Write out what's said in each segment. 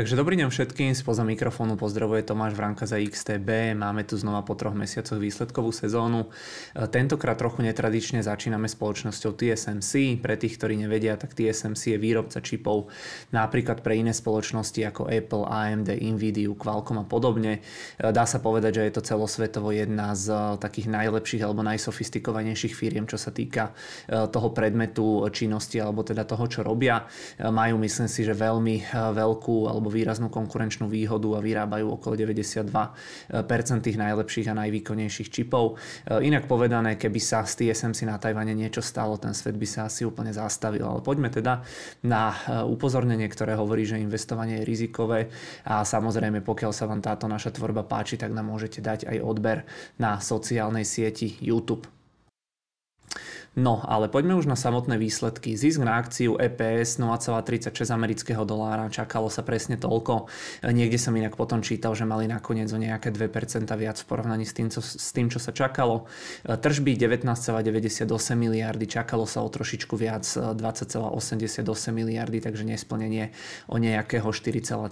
Takže dobrý deň všetkým, spoza mikrofónu pozdravuje Tomáš Vranka za XTB. Máme tu znova po troch mesiacoch výsledkovú sezónu. E, tentokrát trochu netradične začíname spoločnosťou TSMC. Pre tých, ktorí nevedia, tak TSMC je výrobca čipov napríklad pre iné spoločnosti ako Apple, AMD, Nvidia, Qualcomm a podobne. E, dá sa povedať, že je to celosvetovo jedna z e, takých najlepších alebo najsofistikovanejších firiem, čo sa týka toho predmetu činnosti alebo teda toho, čo robia. Majú, myslím si, že veľmi veľkú alebo výraznú konkurenčnú výhodu a vyrábajú okolo 92% tých najlepších a najvýkonnejších čipov. E, inak povedané, keby sa z TSMC na Tajvane niečo stalo, ten svet by sa asi úplne zastavil. Ale poďme teda na e, upozornenie, ktoré hovorí, že investovanie je rizikové a samozrejme, pokiaľ sa vám táto naša tvorba páči, tak nám môžete dať aj odber na sociálnej sieti YouTube. No, ale poďme už na samotné výsledky. Zisk na akciu EPS 0,36 amerického dolára, čakalo sa presne toľko. Niekde som inak potom čítal, že mali nakoniec o nejaké 2% viac v porovnaní s tým, čo, s tým, čo sa čakalo. Tržby 19,98 miliardy, čakalo sa o trošičku viac 20,88 miliardy, takže nesplnenie o nejakého 4,3%.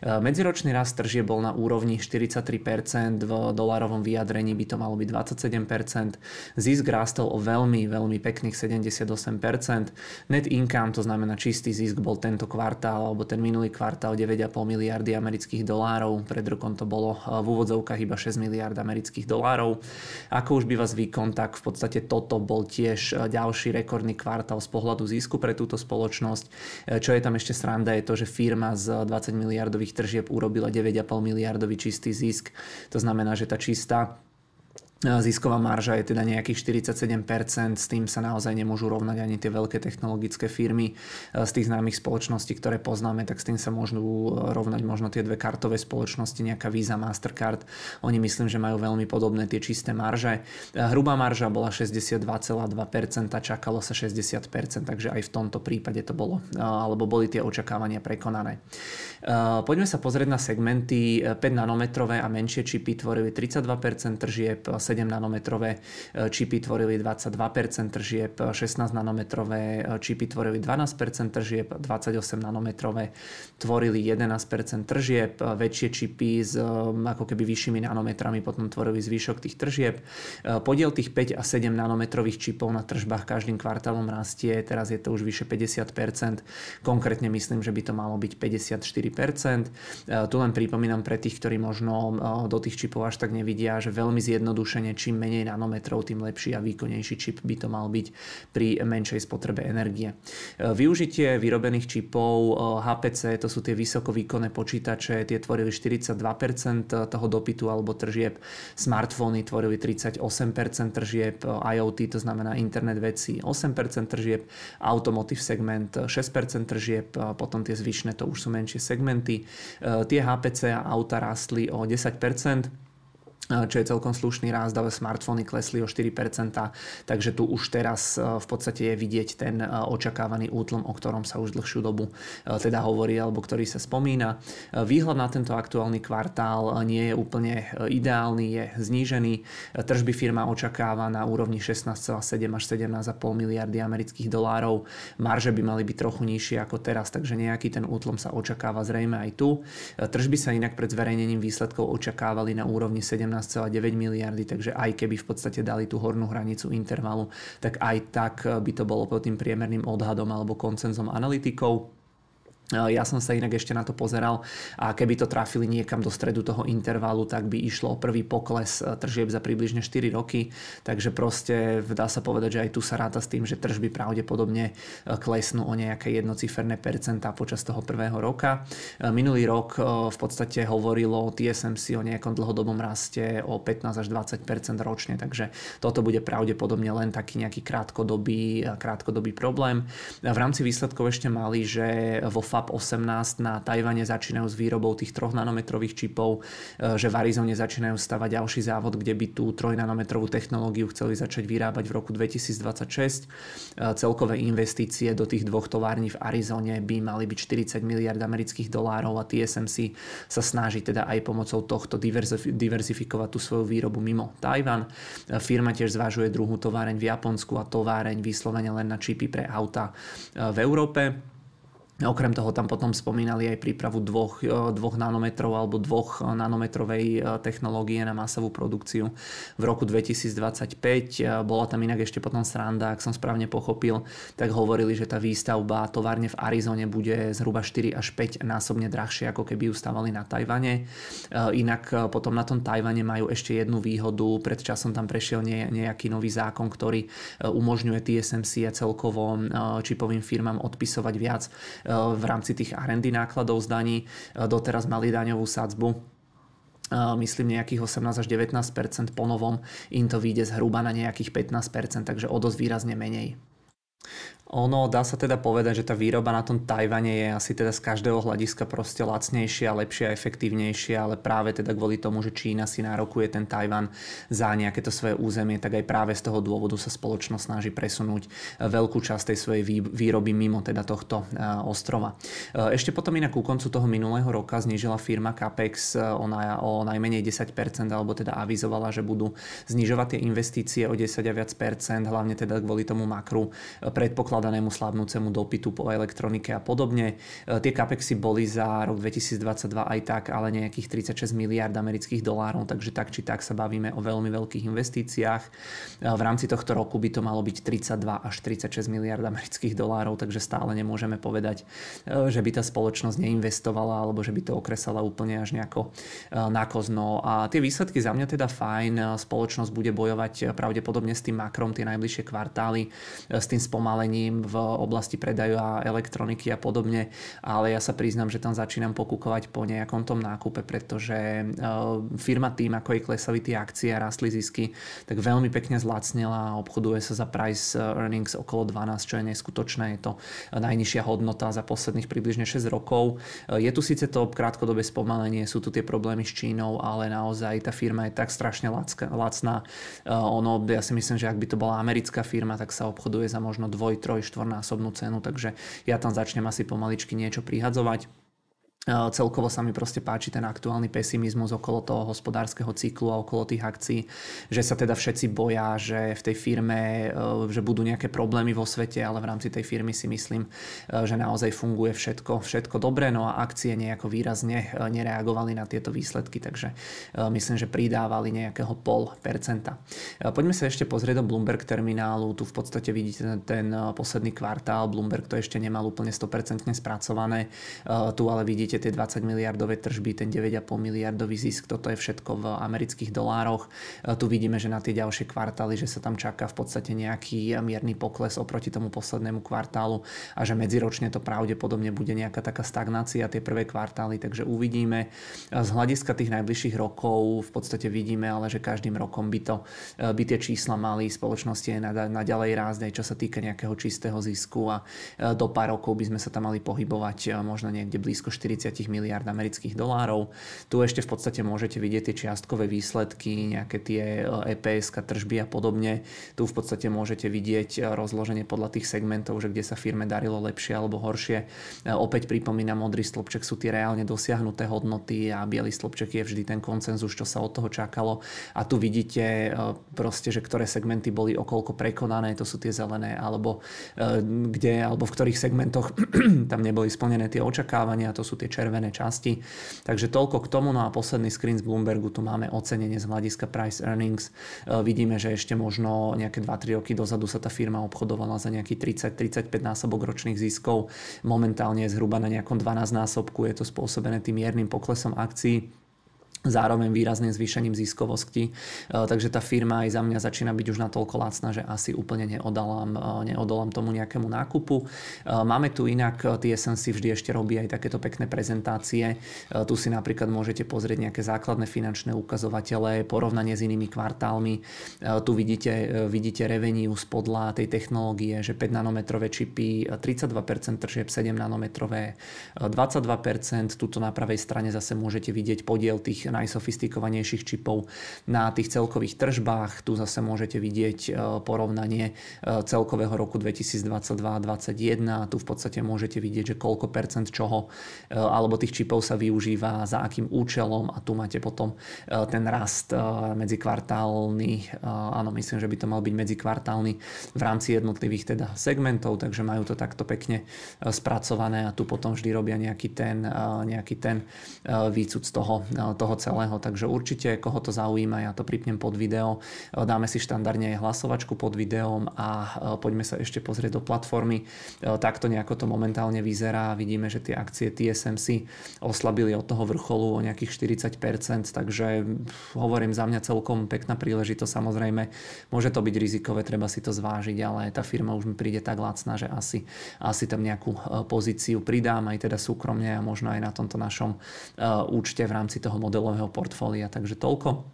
Medziročný rast tržie bol na úrovni 43%, v dolárovom vyjadrení by to malo byť 27%. Zisk rástol o veľmi, veľmi pekných 78%. Net income, to znamená čistý zisk, bol tento kvartál alebo ten minulý kvartál 9,5 miliardy amerických dolárov. Pred rokom to bolo eh, v úvodzovkách iba 6 miliard amerických dolárov. Ako už býva zvykom, tak v podstate toto bol tiež eh, ďalší rekordný kvartál z pohľadu zisku pre túto spoločnosť. Eh, čo je tam ešte sranda je to, že firma z 20 miliardových tržieb urobila 9,5 miliardový čistý zisk. To znamená, že tá čistá Zisková marža je teda nejakých 47%, s tým sa naozaj nemôžu rovnať ani tie veľké technologické firmy z tých známych spoločností, ktoré poznáme, tak s tým sa môžu rovnať možno tie dve kartové spoločnosti, nejaká Visa, Mastercard. Oni myslím, že majú veľmi podobné tie čisté marže. Hrubá marža bola 62,2%, čakalo sa 60%, takže aj v tomto prípade to bolo, alebo boli tie očakávania prekonané. Poďme sa pozrieť na segmenty. 5 nanometrové a menšie čipy tvorili 32% tržieb, 7 nanometrové e, čipy tvorili 22% tržieb, 16 nanometrové e, čipy tvorili 12% tržieb, 28 nanometrové tvorili 11% tržieb, e, väčšie čipy s ako keby vyššími nanometrami potom tvorili zvyšok tých tržieb. Podiel tých 5 a 7 nanometrových čipov na tržbách každým kvartálom rastie, teraz je to už vyše 50%, konkrétne myslím, že by to malo byť 54%. Tu len pripomínam pre tých, ktorí možno do tých čipov až tak nevidia, že veľmi zjednodušene zjednodušene čím menej nanometrov, tým lepší a výkonnejší čip by to mal byť pri menšej spotrebe energie. E, využitie vyrobených čipov HPC, to sú tie vysokovýkonné počítače, tie tvorili 42% toho dopytu alebo tržieb, smartfóny tvorili 38% tržieb, IoT, to znamená internet veci 8% tržieb, automotive segment 6% tržieb, potom tie zvyšné to už sú menšie segmenty. E, tie HPC a auta rastli o 10%, čo je celkom slušný rást, ale smartfóny klesli o 4%, takže tu už teraz e, v podstate je vidieť ten e, očakávaný útlom, o ktorom sa už dlhšiu dobu e, teda hovorí, alebo ktorý sa spomína. Výhľad na tento aktuálny kvartál nie je úplne ideálny, je znížený. Tržby firma očakáva na úrovni 16,7 až 17,5 miliardy amerických dolárov. Marže by mali byť trochu nižšie ako teraz, takže nejaký ten útlom sa očakáva zrejme aj tu. Tržby sa inak pred zverejnením výsledkov očakávali na úrovni 17 17,9 miliardy, takže aj keby v podstate dali tú hornú hranicu intervalu, tak aj tak by to bolo pod tým priemerným odhadom alebo koncenzom analytikov. Ja som sa inak ešte na to pozeral a keby to trafili niekam do stredu toho intervalu, tak by išlo o prvý pokles e, tržieb za približne 4 roky. Takže proste dá sa povedať, že aj tu sa ráta s tým, že tržby pravdepodobne e, klesnú o nejaké jednociferné percentá počas toho prvého roka. Minulý rok v podstate hovorilo TSMC o nejakom dlhodobom raste o 15 až 20% ročne, takže toto bude pravdepodobne len taký nejaký krátkodobý, krátkodobý problém. V rámci výsledkov ešte mali, že vo FAB 18 na Tajvane začínajú s výrobou tých 3 nanometrových čipov, e, že v Arizone začínajú stavať ďalší závod, kde by tú 3 nanometrovú technológiu chceli začať vyrábať v roku 2026. E, celkové investície do tých dvoch tovární v Arizone by mali byť 40 miliard amerických dolárov a TSMC sa snaží teda aj pomocou tohto diverzifikovať tú svoju výrobu mimo Tajvan. E, firma tiež zvažuje druhú továreň v Japonsku a továreň vyslovene len na čipy pre auta v Európe. Okrem toho tam potom spomínali aj prípravu dvoch, e, dvoch nanometrov alebo dvoch nanometrovej e, technológie na masovú produkciu v roku 2025. E, bola tam inak ešte potom sranda, ak som správne pochopil, tak hovorili, že tá výstavba továrne v Arizone bude zhruba 4 až 5 násobne drahšie, ako keby ustávali na Tajvane. Inak potom na tom Tajvane majú ešte jednu výhodu. Pred časom tam prešiel nejaký nový zákon, ktorý umožňuje TSMC a celkovo čipovým firmám odpisovať viac v rámci tých R&D nákladov z daní. Doteraz mali daňovú sadzbu myslím nejakých 18 až 19 po novom im to vyjde zhruba na nejakých 15% takže o dosť výrazne menej. Ono dá sa teda povedať, že tá výroba na tom Tajvane je asi teda z každého hľadiska proste lacnejšia, lepšia, efektívnejšia, ale práve teda kvôli tomu, že Čína si nárokuje ten Tajvan za nejaké to svoje územie, tak aj práve z toho dôvodu sa spoločnosť snaží presunúť e, veľkú časť tej svojej výroby mimo teda tohto e, ostrova. E, ešte potom inak ku koncu toho minulého roka znížila firma Capex o, naj, o najmenej 10%, alebo teda avizovala, že budú znižovať tie investície o 10 a viac percent, hlavne teda kvôli tomu makru predpoklad predpokladanému slabnúcemu dopytu po elektronike a podobne. E, tie capexy boli za rok 2022 aj tak, ale nejakých 36 miliard amerických dolárov, takže tak či tak sa bavíme o veľmi veľkých investíciách. E, v rámci tohto roku by to malo byť 32 až 36 miliard amerických dolárov, takže stále nemôžeme povedať, e, že by tá spoločnosť neinvestovala alebo že by to okresala úplne až nejako nakozno. A tie výsledky za mňa teda fajn. Spoločnosť bude bojovať pravdepodobne s tým makrom tie najbližšie kvartály, s tým spomalením v oblasti predaju a elektroniky a podobne, ale ja sa priznám, že tam začínam pokúkovať po nejakom tom nákupe, pretože e, firma tým, ako jej klesali tie akcie a rastli zisky, tak veľmi pekne zlacnila a obchoduje sa za price earnings okolo 12, čo je neskutočné. Je to najnižšia hodnota za posledných približne 6 rokov. E, je tu síce to krátkodobé spomalenie, sú tu tie problémy s Čínou, ale naozaj tá firma je tak strašne lacná. E, ono, ja si myslím, že ak by to bola americká firma, tak sa obchoduje za možno dvoj, troj, štvornásobnú cenu, takže ja tam začnem asi pomaličky niečo prihadzovať. Celkovo sa mi proste páči ten aktuálny pesimizmus okolo toho hospodárskeho cyklu a okolo tých akcií, že sa teda všetci boja, že v tej firme, e, že budú nejaké problémy vo svete, ale v rámci tej firmy si myslím, e, že naozaj funguje všetko, všetko dobre, no a akcie nejako výrazne e, nereagovali na tieto výsledky, takže myslím, že pridávali nejakého pol percenta. Poďme sa ešte pozrieť do Bloomberg terminálu, tu v podstate vidíte ten, posledný kvartál, Bloomberg to ešte nemal úplne 100% spracované, tu ale vidíte vidíte tie 20 miliardové tržby, ten 9,5 miliardový zisk, toto je všetko v amerických dolároch. E, tu vidíme, že na tie ďalšie kvartály, že sa tam čaká v podstate nejaký mierny pokles oproti tomu poslednému kvartálu a že medziročne to pravdepodobne bude nejaká taká stagnácia tie prvé kvartály, takže uvidíme. E, z hľadiska tých najbližších rokov v podstate vidíme, ale že každým rokom by, to, e, by tie čísla mali spoločnosti aj naďalej rásť, aj čo sa týka nejakého čistého zisku a do pár rokov by sme sa tam mali pohybovať možno niekde blízko 40 40 miliard amerických dolárov. Tu ešte v podstate môžete vidieť tie čiastkové výsledky, nejaké tie EPS, e tržby a podobne. Tu v podstate môžete vidieť e, rozloženie podľa tých segmentov, že kde sa firme darilo lepšie alebo horšie. E, opäť pripomínam, modrý stĺpček sú tie reálne dosiahnuté hodnoty a biely stĺpček je vždy ten koncenzus, čo sa od toho čakalo. A tu vidíte proste, že ktoré segmenty boli okolko prekonané, to sú tie zelené, alebo kde, alebo v ktorých segmentoch tam neboli splnené tie očakávania, to sú tie červené časti. Takže toľko k tomu. No a posledný screen z Bloombergu, tu máme ocenenie z hľadiska price earnings. E, vidíme, že ešte možno nejaké 2-3 roky dozadu sa tá firma obchodovala za nejaký 30-35 násobok ročných ziskov. Momentálne je zhruba na nejakom 12 násobku. Je to spôsobené tým miernym poklesom akcií zároveň výrazným zvýšením ziskovosti. E, takže tá firma aj za mňa začína byť už natoľko lacná, že asi úplne neodolám, e, neodolám tomu nejakému nákupu. E, máme tu inak, TSN si vždy ešte robí aj takéto pekné prezentácie. Tu si napríklad môžete pozrieť nejaké základné finančné ukazovatele, porovnanie s inými kvartálmi. Tu vidíte, vidíte revenue podľa tej technológie, že 5 nanometrové čipy, 32% tržieb, 7 nanometrové 22%. Tuto na pravej strane zase môžete vidieť podiel tých najsofistikovanejších čipov na tých celkových tržbách. Tu zase môžete vidieť porovnanie celkového roku 2022-2021. Tu v podstate môžete vidieť, že koľko percent čoho alebo tých čipov sa využíva, za akým účelom a tu máte potom ten rast medzikvartálny, áno, myslím, že by to mal byť medzikvartálny v rámci jednotlivých teda segmentov, takže majú to takto pekne spracované a tu potom vždy robia nejaký ten, nejaký ten výcud z toho, toho celého. Takže určite, koho to zaujíma, ja to pripnem pod video. Dáme si štandardne aj hlasovačku pod videom a poďme sa ešte pozrieť do platformy. Takto nejako to momentálne vyzerá. Vidíme, že tie akcie TSMC oslabili od toho vrcholu o nejakých 40%, takže hovorím za mňa celkom pekná príležitosť. Samozrejme, môže to byť rizikové, treba si to zvážiť, ale tá firma už mi príde tak lacná, že asi, asi tam nejakú pozíciu pridám aj teda súkromne a možno aj na tomto našom účte v rámci toho modelového portfólia. Takže toľko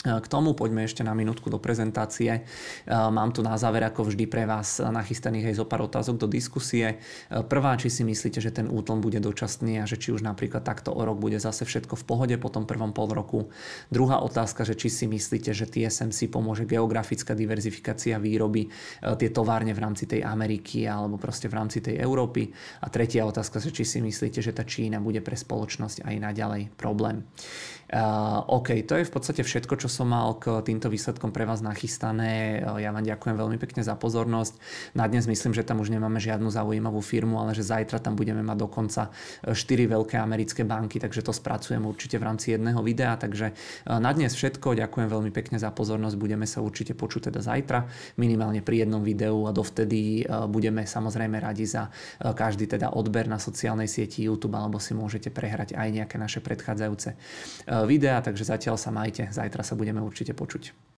k tomu poďme ešte na minútku do prezentácie. Mám tu na záver ako vždy pre vás nachystaných aj zo pár otázok do diskusie. Prvá, či si myslíte, že ten útlom bude dočasný a že či už napríklad takto o rok bude zase všetko v pohode po tom prvom pol roku. Druhá otázka, že či si myslíte, že TSMC pomôže geografická diverzifikácia výroby tie továrne v rámci tej Ameriky alebo proste v rámci tej Európy. A tretia otázka, že či si myslíte, že tá Čína bude pre spoločnosť aj naďalej problém. Uh, OK, to je v podstate všetko, čo som mal k týmto výsledkom pre vás nachystané. Ja vám ďakujem veľmi pekne za pozornosť. Na dnes myslím, že tam už nemáme žiadnu zaujímavú firmu, ale že zajtra tam budeme mať dokonca 4 veľké americké banky, takže to spracujem určite v rámci jedného videa. Takže na dnes všetko. Ďakujem veľmi pekne za pozornosť. Budeme sa určite počuť teda zajtra, minimálne pri jednom videu a dovtedy budeme samozrejme radi za každý teda odber na sociálnej sieti YouTube alebo si môžete prehrať aj nejaké naše predchádzajúce videa, takže zatiaľ sa majte, zajtra sa budeme určite počuť.